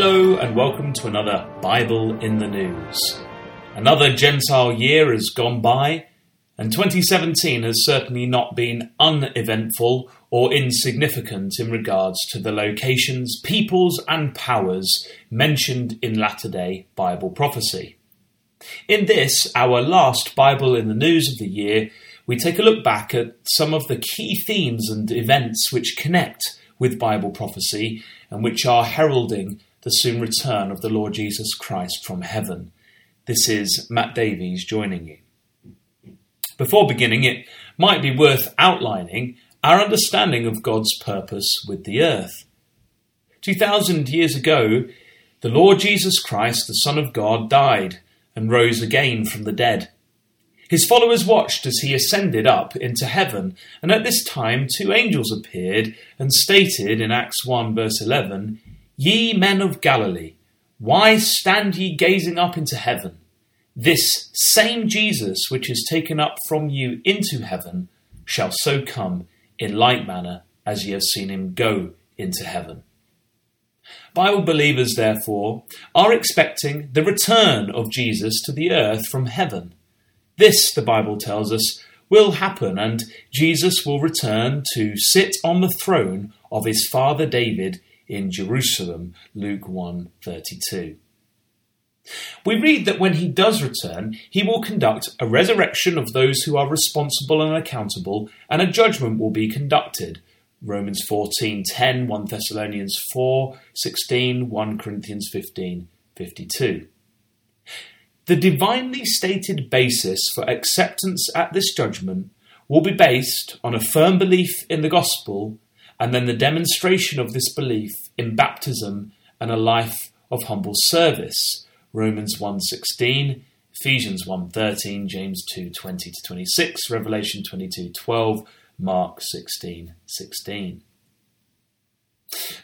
Hello and welcome to another Bible in the News. Another Gentile year has gone by, and 2017 has certainly not been uneventful or insignificant in regards to the locations, peoples, and powers mentioned in latter day Bible prophecy. In this, our last Bible in the News of the year, we take a look back at some of the key themes and events which connect with Bible prophecy and which are heralding the soon return of the Lord Jesus Christ from heaven. This is Matt Davies joining you. Before beginning, it might be worth outlining our understanding of God's purpose with the earth. 2,000 years ago, the Lord Jesus Christ, the Son of God, died and rose again from the dead. His followers watched as he ascended up into heaven, and at this time two angels appeared and stated in Acts 1 verse 11, Ye men of Galilee, why stand ye gazing up into heaven? This same Jesus which is taken up from you into heaven shall so come in like manner as ye have seen him go into heaven. Bible believers, therefore, are expecting the return of Jesus to the earth from heaven. This, the Bible tells us, will happen, and Jesus will return to sit on the throne of his father David in Jerusalem, Luke 1:32. We read that when he does return, he will conduct a resurrection of those who are responsible and accountable, and a judgment will be conducted. Romans 14:10, 1 Thessalonians 4:16, 1 Corinthians 15:52. The divinely stated basis for acceptance at this judgment will be based on a firm belief in the gospel and then the demonstration of this belief in baptism and a life of humble service. Romans 1:16, Ephesians 1:13, James 2:20 to 26, Revelation 22:12, Mark 16:16. 16.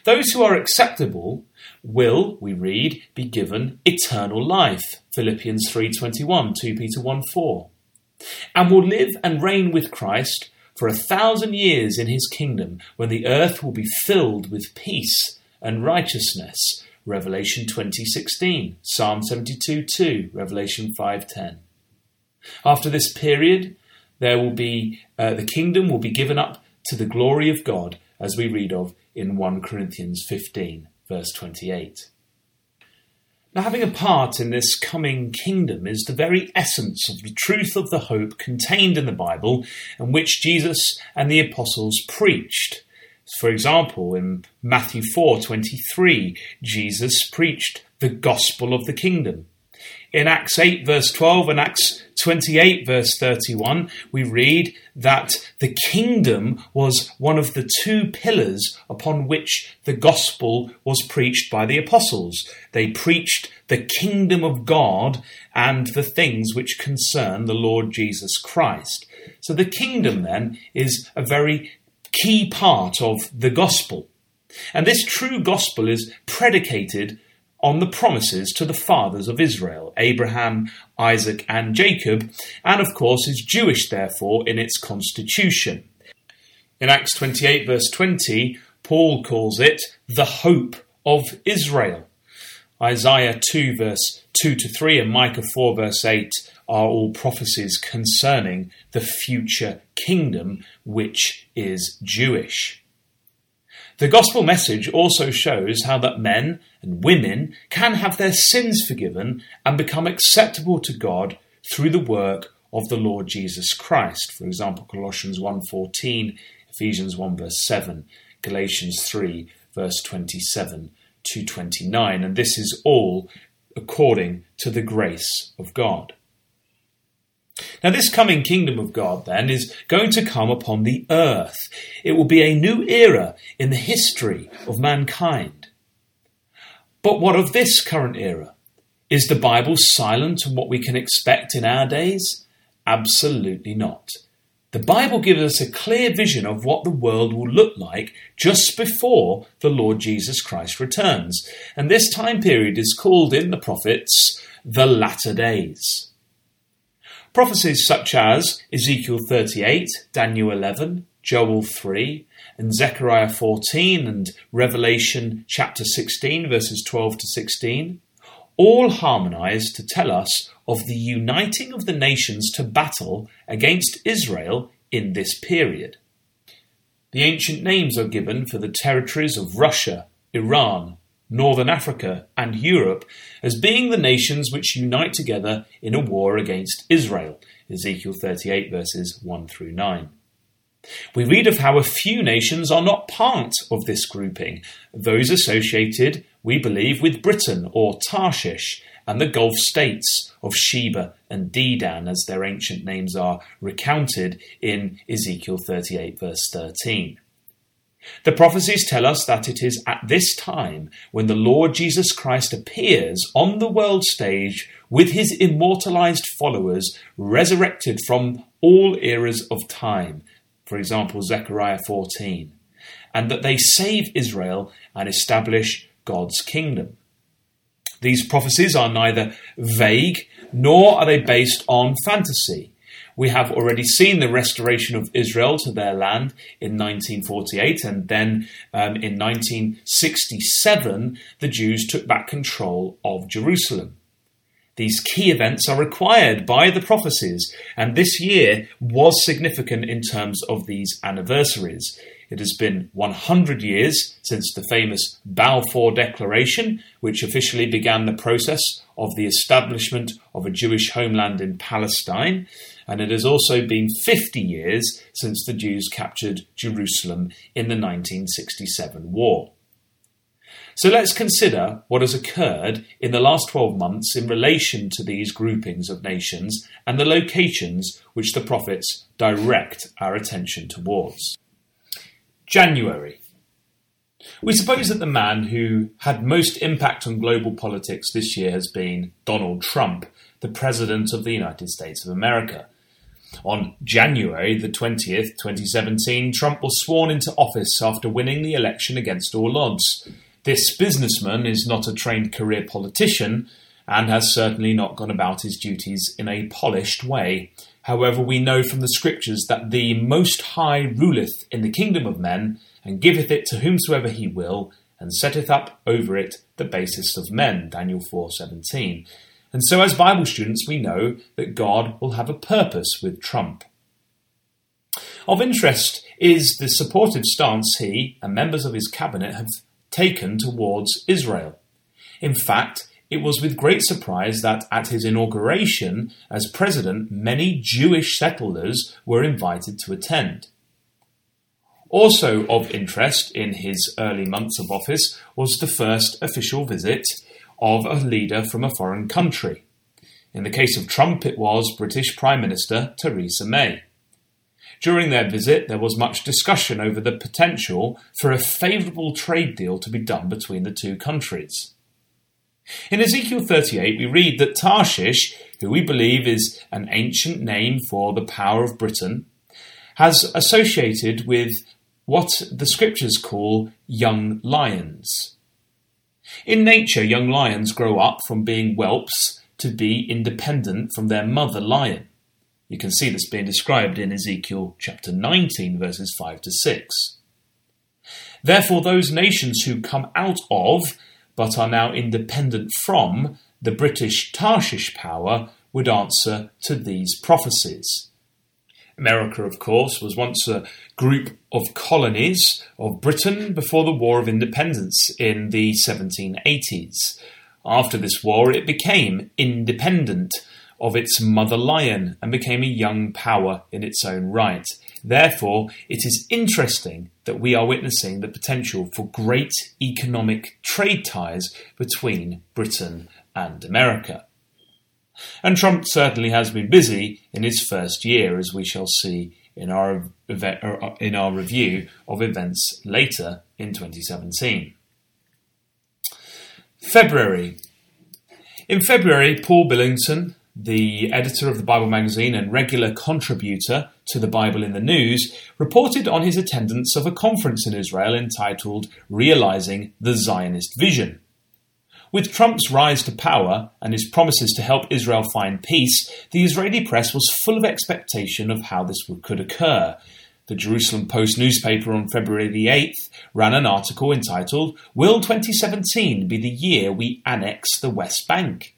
Those who are acceptable will, we read, be given eternal life. Philippians 3:21, 2 Peter 1:4. And will live and reign with Christ for a thousand years in his kingdom, when the earth will be filled with peace and righteousness. Revelation 20:16, Psalm 72:2, Revelation 5:10. After this period, there will be uh, the kingdom will be given up to the glory of God, as we read of in 1 Corinthians 15, verse 28. Now, having a part in this coming kingdom is the very essence of the truth of the hope contained in the Bible and which Jesus and the apostles preached. For example, in Matthew 4:23, Jesus preached the gospel of the kingdom. In Acts 8 verse 12 and Acts 28 verse 31, we read that the kingdom was one of the two pillars upon which the gospel was preached by the apostles. They preached the kingdom of God and the things which concern the Lord Jesus Christ. So the kingdom then is a very key part of the gospel. And this true gospel is predicated on the promises to the fathers of Israel, Abraham, Isaac, and Jacob, and of course is Jewish, therefore, in its constitution. In Acts 28, verse 20, Paul calls it the hope of Israel. Isaiah 2, verse 2 to 3, and Micah 4, verse 8 are all prophecies concerning the future kingdom, which is Jewish. The gospel message also shows how that men and women can have their sins forgiven and become acceptable to God through the work of the Lord Jesus Christ. For example, Colossians 1:14, Ephesians 1 verse 7, Galatians 3 verse 27 to 29, and this is all according to the grace of God. Now, this coming kingdom of God, then, is going to come upon the earth. It will be a new era in the history of mankind. But what of this current era? Is the Bible silent on what we can expect in our days? Absolutely not. The Bible gives us a clear vision of what the world will look like just before the Lord Jesus Christ returns. And this time period is called in the prophets the latter days. Prophecies such as Ezekiel 38, Daniel 11, Joel 3, and Zechariah 14 and Revelation chapter 16, verses 12 to 16, all harmonize to tell us of the uniting of the nations to battle against Israel in this period. The ancient names are given for the territories of Russia, Iran, Northern Africa, and Europe as being the nations which unite together in a war against Israel. Ezekiel 38, verses 1 through 9. We read of how a few nations are not part of this grouping, those associated, we believe, with Britain or Tarshish and the Gulf states of Sheba and Dedan, as their ancient names are recounted in Ezekiel 38, verse 13. The prophecies tell us that it is at this time when the Lord Jesus Christ appears on the world stage with his immortalized followers resurrected from all eras of time, for example, Zechariah 14, and that they save Israel and establish God's kingdom. These prophecies are neither vague nor are they based on fantasy. We have already seen the restoration of Israel to their land in 1948, and then um, in 1967, the Jews took back control of Jerusalem. These key events are required by the prophecies, and this year was significant in terms of these anniversaries. It has been 100 years since the famous Balfour Declaration, which officially began the process of the establishment of a Jewish homeland in Palestine, and it has also been 50 years since the Jews captured Jerusalem in the 1967 war. So let's consider what has occurred in the last 12 months in relation to these groupings of nations and the locations which the prophets direct our attention towards. January. We suppose that the man who had most impact on global politics this year has been Donald Trump, the President of the United States of America. On January the 20th, 2017, Trump was sworn into office after winning the election against all odds. This businessman is not a trained career politician and has certainly not gone about his duties in a polished way. However, we know from the Scriptures that the Most High ruleth in the kingdom of men, and giveth it to whomsoever he will, and setteth up over it the basest of men. Daniel 4:17. And so as Bible students we know that God will have a purpose with Trump. Of interest is the supportive stance he and members of his cabinet have taken towards Israel. In fact, it was with great surprise that at his inauguration as president, many Jewish settlers were invited to attend. Also of interest in his early months of office was the first official visit of a leader from a foreign country. In the case of Trump, it was British Prime Minister Theresa May. During their visit, there was much discussion over the potential for a favourable trade deal to be done between the two countries. In Ezekiel 38, we read that Tarshish, who we believe is an ancient name for the power of Britain, has associated with what the scriptures call young lions. In nature, young lions grow up from being whelps to be independent from their mother lion. You can see this being described in Ezekiel chapter 19, verses 5 to 6. Therefore, those nations who come out of, but are now independent from, the British Tarshish power would answer to these prophecies. America, of course, was once a group of colonies of Britain before the War of Independence in the 1780s. After this war, it became independent of its mother lion and became a young power in its own right. Therefore, it is interesting that we are witnessing the potential for great economic trade ties between Britain and America. And Trump certainly has been busy in his first year, as we shall see in our, uh, in our review of events later in 2017. February. In February, Paul Billington, the editor of the Bible magazine and regular contributor to the Bible in the News, reported on his attendance of a conference in Israel entitled Realizing the Zionist Vision. With Trump's rise to power and his promises to help Israel find peace, the Israeli press was full of expectation of how this could occur. The Jerusalem Post newspaper on February the 8th ran an article entitled, Will 2017 be the year we annex the West Bank?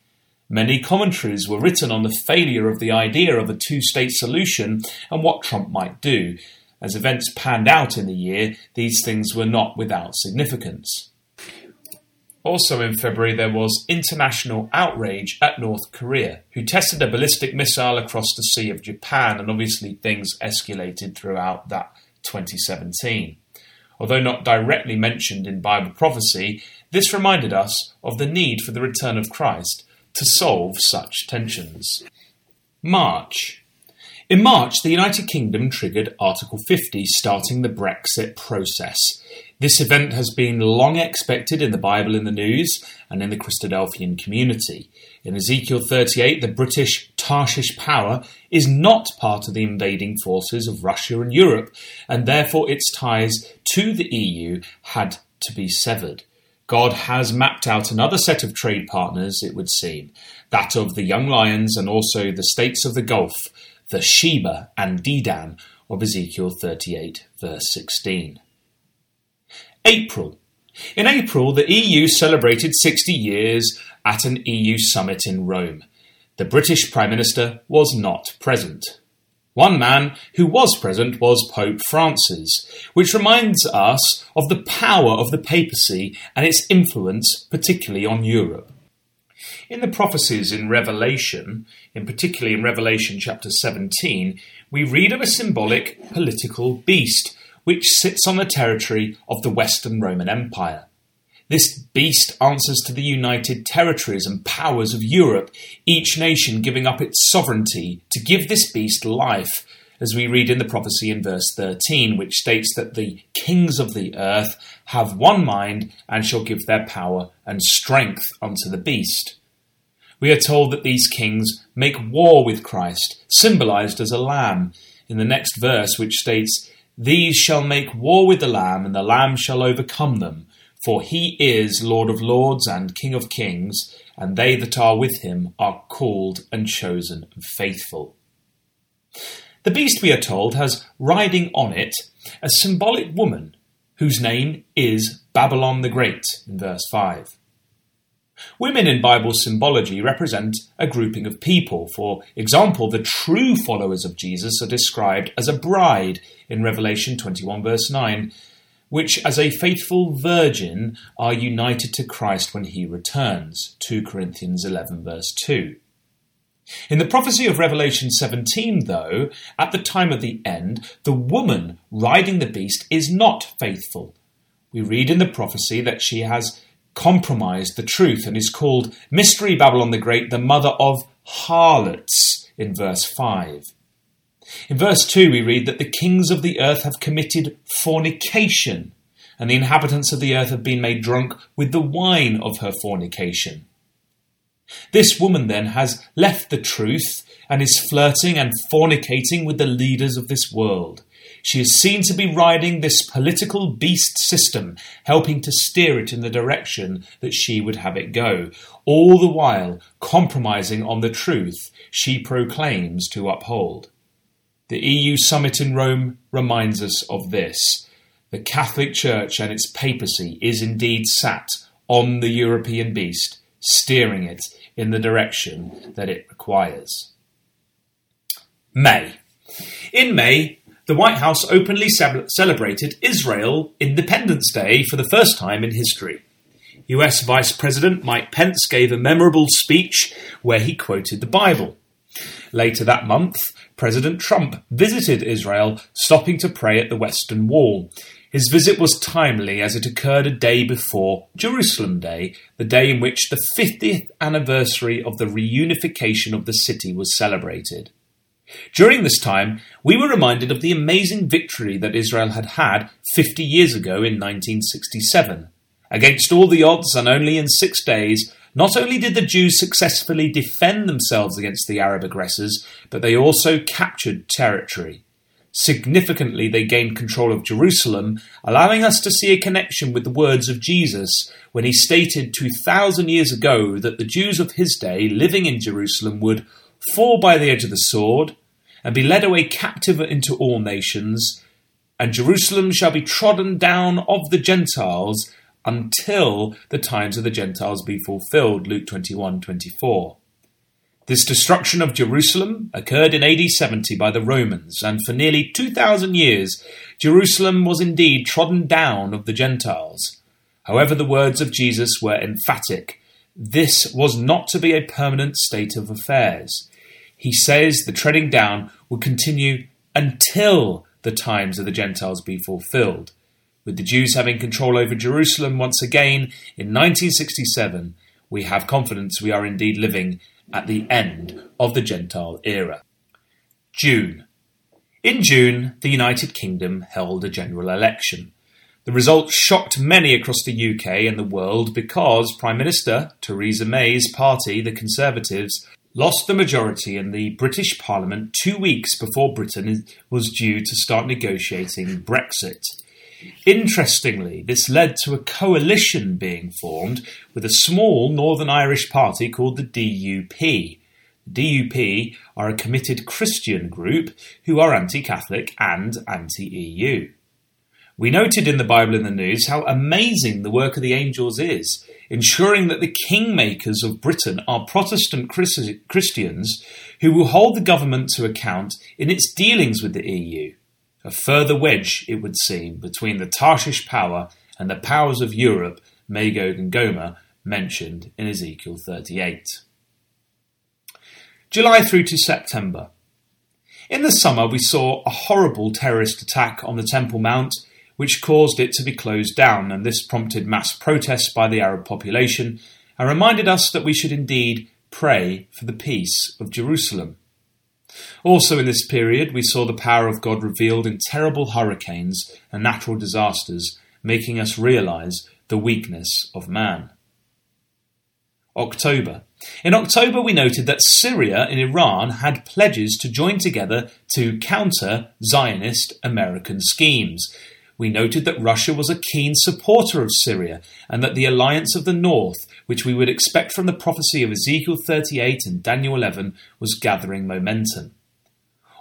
Many commentaries were written on the failure of the idea of a two state solution and what Trump might do. As events panned out in the year, these things were not without significance. Also in February, there was international outrage at North Korea, who tested a ballistic missile across the Sea of Japan, and obviously things escalated throughout that 2017. Although not directly mentioned in Bible prophecy, this reminded us of the need for the return of Christ to solve such tensions. March. In March, the United Kingdom triggered Article 50, starting the Brexit process. This event has been long expected in the Bible in the News and in the Christadelphian community. In Ezekiel 38, the British Tarshish power is not part of the invading forces of Russia and Europe, and therefore its ties to the EU had to be severed. God has mapped out another set of trade partners, it would seem, that of the young lions and also the states of the Gulf, the Sheba and Dedan of Ezekiel 38, verse 16. April. In April, the EU celebrated 60 years at an EU summit in Rome. The British Prime Minister was not present. One man who was present was Pope Francis, which reminds us of the power of the papacy and its influence, particularly on Europe. In the prophecies in Revelation, in particularly in Revelation chapter 17, we read of a symbolic political beast which sits on the territory of the Western Roman Empire. This beast answers to the united territories and powers of Europe, each nation giving up its sovereignty to give this beast life, as we read in the prophecy in verse 13, which states that the kings of the earth have one mind and shall give their power and strength unto the beast. We are told that these kings make war with Christ, symbolized as a lamb, in the next verse, which states, These shall make war with the Lamb, and the Lamb shall overcome them for he is Lord of lords and King of kings, and they that are with him are called and chosen and faithful. The beast, we are told, has riding on it a symbolic woman whose name is Babylon the Great, in verse 5. Women in Bible symbology represent a grouping of people. For example, the true followers of Jesus are described as a bride in Revelation 21, verse 9, which as a faithful virgin are united to Christ when he returns. 2 Corinthians 11, verse 2. In the prophecy of Revelation 17, though, at the time of the end, the woman riding the beast is not faithful. We read in the prophecy that she has compromised the truth and is called Mystery Babylon the Great, the mother of harlots, in verse 5. In verse 2, we read that the kings of the earth have committed fornication, and the inhabitants of the earth have been made drunk with the wine of her fornication. This woman then has left the truth and is flirting and fornicating with the leaders of this world. She is seen to be riding this political beast system, helping to steer it in the direction that she would have it go, all the while compromising on the truth she proclaims to uphold. The EU summit in Rome reminds us of this. The Catholic Church and its papacy is indeed sat on the European beast, steering it in the direction that it requires. May. In May, the White House openly celebrated Israel Independence Day for the first time in history. US Vice President Mike Pence gave a memorable speech where he quoted the Bible. Later that month, President Trump visited Israel, stopping to pray at the Western Wall. His visit was timely as it occurred a day before Jerusalem Day, the day in which the 50th anniversary of the reunification of the city was celebrated. During this time, we were reminded of the amazing victory that Israel had had 50 years ago in 1967. Against all the odds and only in six days, not only did the Jews successfully defend themselves against the Arab aggressors, but they also captured territory. Significantly, they gained control of Jerusalem, allowing us to see a connection with the words of Jesus when he stated 2,000 years ago that the Jews of his day living in Jerusalem would fall by the edge of the sword and be led away captive into all nations, and Jerusalem shall be trodden down of the Gentiles until the times of the Gentiles be fulfilled. Luke 21 24. This destruction of Jerusalem occurred in AD 70 by the Romans, and for nearly 2,000 years Jerusalem was indeed trodden down of the Gentiles. However, the words of Jesus were emphatic. This was not to be a permanent state of affairs. He says the treading down would continue until the times of the Gentiles be fulfilled. With the Jews having control over Jerusalem once again in 1967, we have confidence we are indeed living at the end of the Gentile era. June. In June, the United Kingdom held a general election. The result shocked many across the UK and the world because Prime Minister Theresa May's party, the Conservatives, lost the majority in the British Parliament two weeks before Britain was due to start negotiating Brexit. Interestingly, this led to a coalition being formed with a small Northern Irish party called the DUP. DUP are a committed Christian group who are anti Catholic and anti EU. We noted in the Bible in the News how amazing the work of the angels is, ensuring that the kingmakers of Britain are Protestant Christians who will hold the government to account in its dealings with the EU a further wedge, it would seem, between the Tarshish power and the powers of Europe, Magog and Gomer, mentioned in Ezekiel 38. July through to September. In the summer, we saw a horrible terrorist attack on the Temple Mount, which caused it to be closed down, and this prompted mass protests by the Arab population and reminded us that we should indeed pray for the peace of Jerusalem. Also, in this period, we saw the power of God revealed in terrible hurricanes and natural disasters, making us realize the weakness of man. October. In October, we noted that Syria and Iran had pledges to join together to counter Zionist American schemes. We noted that Russia was a keen supporter of Syria and that the alliance of the North, which we would expect from the prophecy of Ezekiel 38 and Daniel 11, was gathering momentum.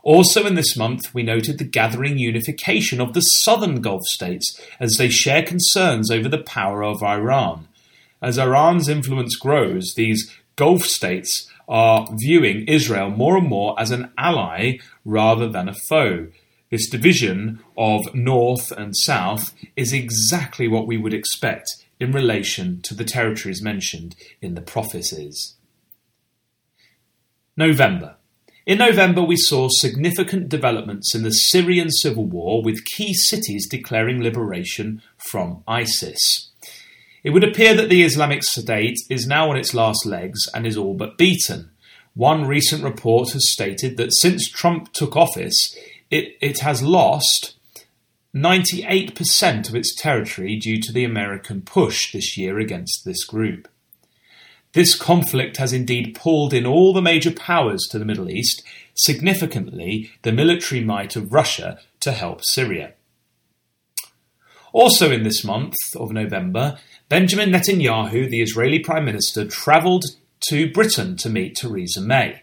Also, in this month, we noted the gathering unification of the southern Gulf states as they share concerns over the power of Iran. As Iran's influence grows, these Gulf states are viewing Israel more and more as an ally rather than a foe. This division of North and South is exactly what we would expect in relation to the territories mentioned in the prophecies. November. In November, we saw significant developments in the Syrian civil war, with key cities declaring liberation from ISIS. It would appear that the Islamic State is now on its last legs and is all but beaten. One recent report has stated that since Trump took office, it, it has lost 98% of its territory due to the American push this year against this group. This conflict has indeed pulled in all the major powers to the Middle East, significantly the military might of Russia to help Syria. Also in this month of November, Benjamin Netanyahu, the Israeli Prime Minister, travelled to Britain to meet Theresa May.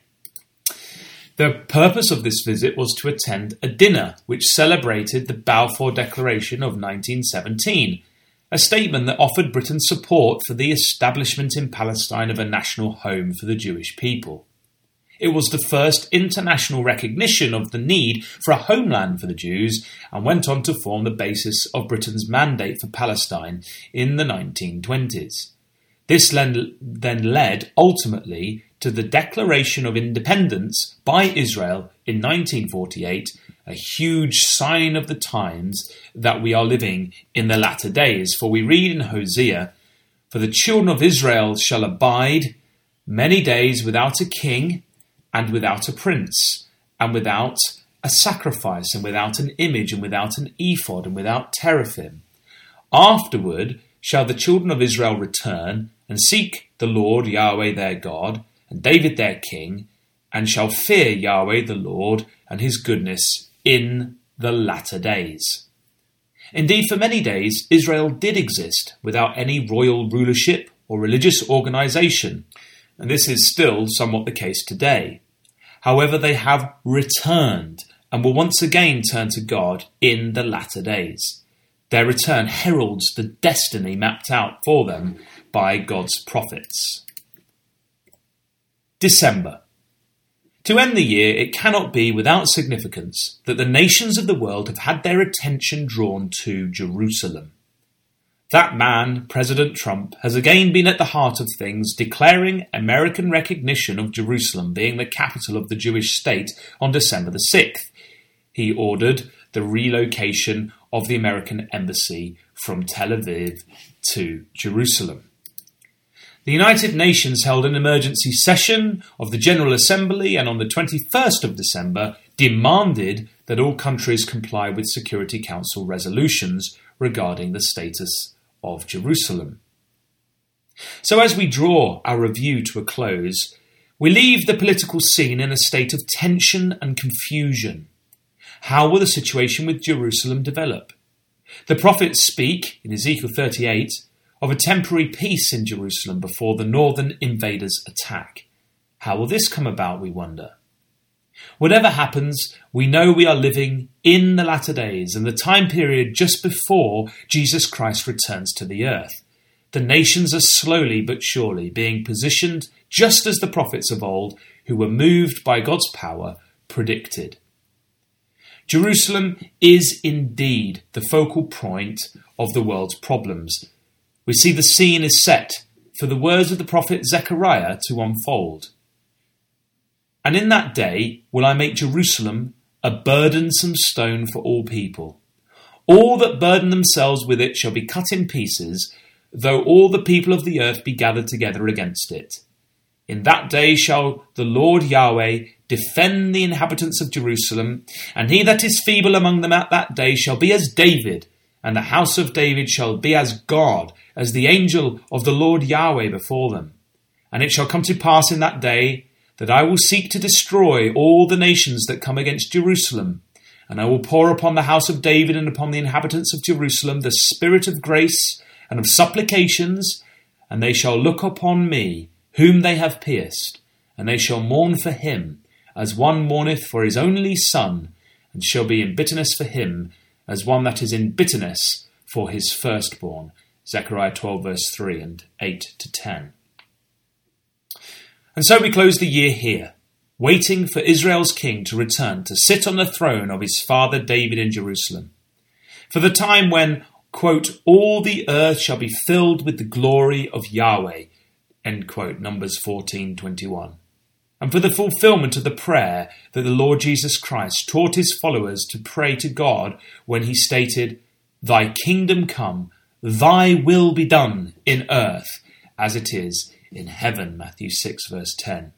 The purpose of this visit was to attend a dinner which celebrated the Balfour Declaration of 1917 a statement that offered Britain support for the establishment in Palestine of a national home for the Jewish people. It was the first international recognition of the need for a homeland for the Jews and went on to form the basis of Britain's mandate for Palestine in the 1920s. This then led ultimately to the Declaration of Independence by Israel in 1948 a huge sign of the times that we are living in the latter days. For we read in Hosea, For the children of Israel shall abide many days without a king, and without a prince, and without a sacrifice, and without an image, and without an ephod, and without teraphim. Afterward shall the children of Israel return, and seek the Lord Yahweh their God, and David their king, and shall fear Yahweh the Lord, and his goodness in the latter days. Indeed, for many days, Israel did exist without any royal rulership or religious organization, and this is still somewhat the case today. However, they have returned and will once again turn to God in the latter days. Their return heralds the destiny mapped out for them by God's prophets. December. To end the year, it cannot be without significance that the nations of the world have had their attention drawn to Jerusalem. That man, President Trump, has again been at the heart of things, declaring American recognition of Jerusalem being the capital of the Jewish state on December the 6th. He ordered the relocation of the American embassy from Tel Aviv to Jerusalem. The United Nations held an emergency session of the General Assembly and on the 21st of December demanded that all countries comply with Security Council resolutions regarding the status of Jerusalem. So, as we draw our review to a close, we leave the political scene in a state of tension and confusion. How will the situation with Jerusalem develop? The prophets speak, in Ezekiel 38, of a temporary peace in Jerusalem before the northern invaders attack. How will this come about, we wonder? Whatever happens, we know we are living in the latter days and the time period just before Jesus Christ returns to the earth. The nations are slowly but surely being positioned just as the prophets of old, who were moved by God's power, predicted. Jerusalem is indeed the focal point of the world's problems. We see the scene is set for the words of the prophet Zechariah to unfold. And in that day will I make Jerusalem a burdensome stone for all people. All that burden themselves with it shall be cut in pieces, though all the people of the earth be gathered together against it. In that day shall the Lord Yahweh defend the inhabitants of Jerusalem, and he that is feeble among them at that day shall be as David, and the house of David shall be as God, as the angel of the Lord Yahweh before them. And it shall come to pass in that day that I will seek to destroy all the nations that come against Jerusalem. And I will pour upon the house of David and upon the inhabitants of Jerusalem the spirit of grace and of supplications, and they shall look upon me, whom they have pierced, and they shall mourn for him, as one mourneth for his only son, and shall be in bitterness for him, as one that is in bitterness for his firstborn. Zechariah 12, verse 3 and 8 to 10. And so we close the year here, waiting for Israel's king to return to sit on the throne of his father David in Jerusalem. For the time when, quote, all the earth shall be filled with the glory of Yahweh, end quote, Numbers 14:21. And for the fulfillment of the prayer that the Lord Jesus Christ taught his followers to pray to God when he stated, Thy kingdom come, thy will be done in earth as it is in heaven, Matthew 6, verse 10.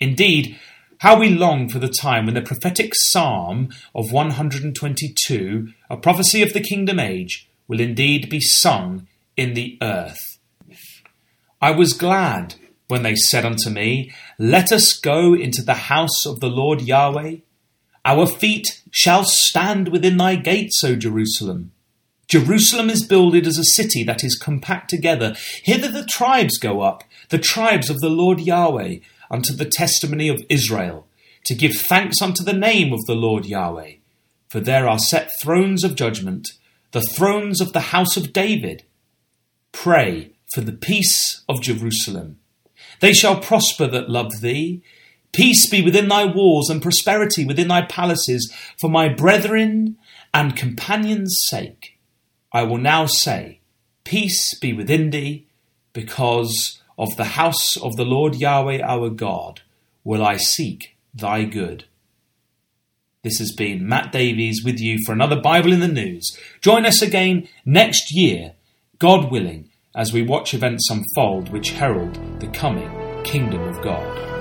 Indeed, how we long for the time when the prophetic psalm of 122, a prophecy of the kingdom age, will indeed be sung in the earth. I was glad when they said unto me, Let us go into the house of the Lord Yahweh. Our feet shall stand within thy gates, O Jerusalem. Jerusalem is builded as a city that is compact together. Hither the tribes go up, the tribes of the Lord Yahweh, unto the testimony of Israel, to give thanks unto the name of the Lord Yahweh. For there are set thrones of judgment, the thrones of the house of David. Pray for the peace of Jerusalem. They shall prosper that love thee. Peace be within thy walls and prosperity within thy palaces, for my brethren and companions' sake. I will now say, Peace be within thee, because of the house of the Lord Yahweh our God will I seek thy good. This has been Matt Davies with you for another Bible in the News. Join us again next year, God willing, as we watch events unfold which herald the coming kingdom of God.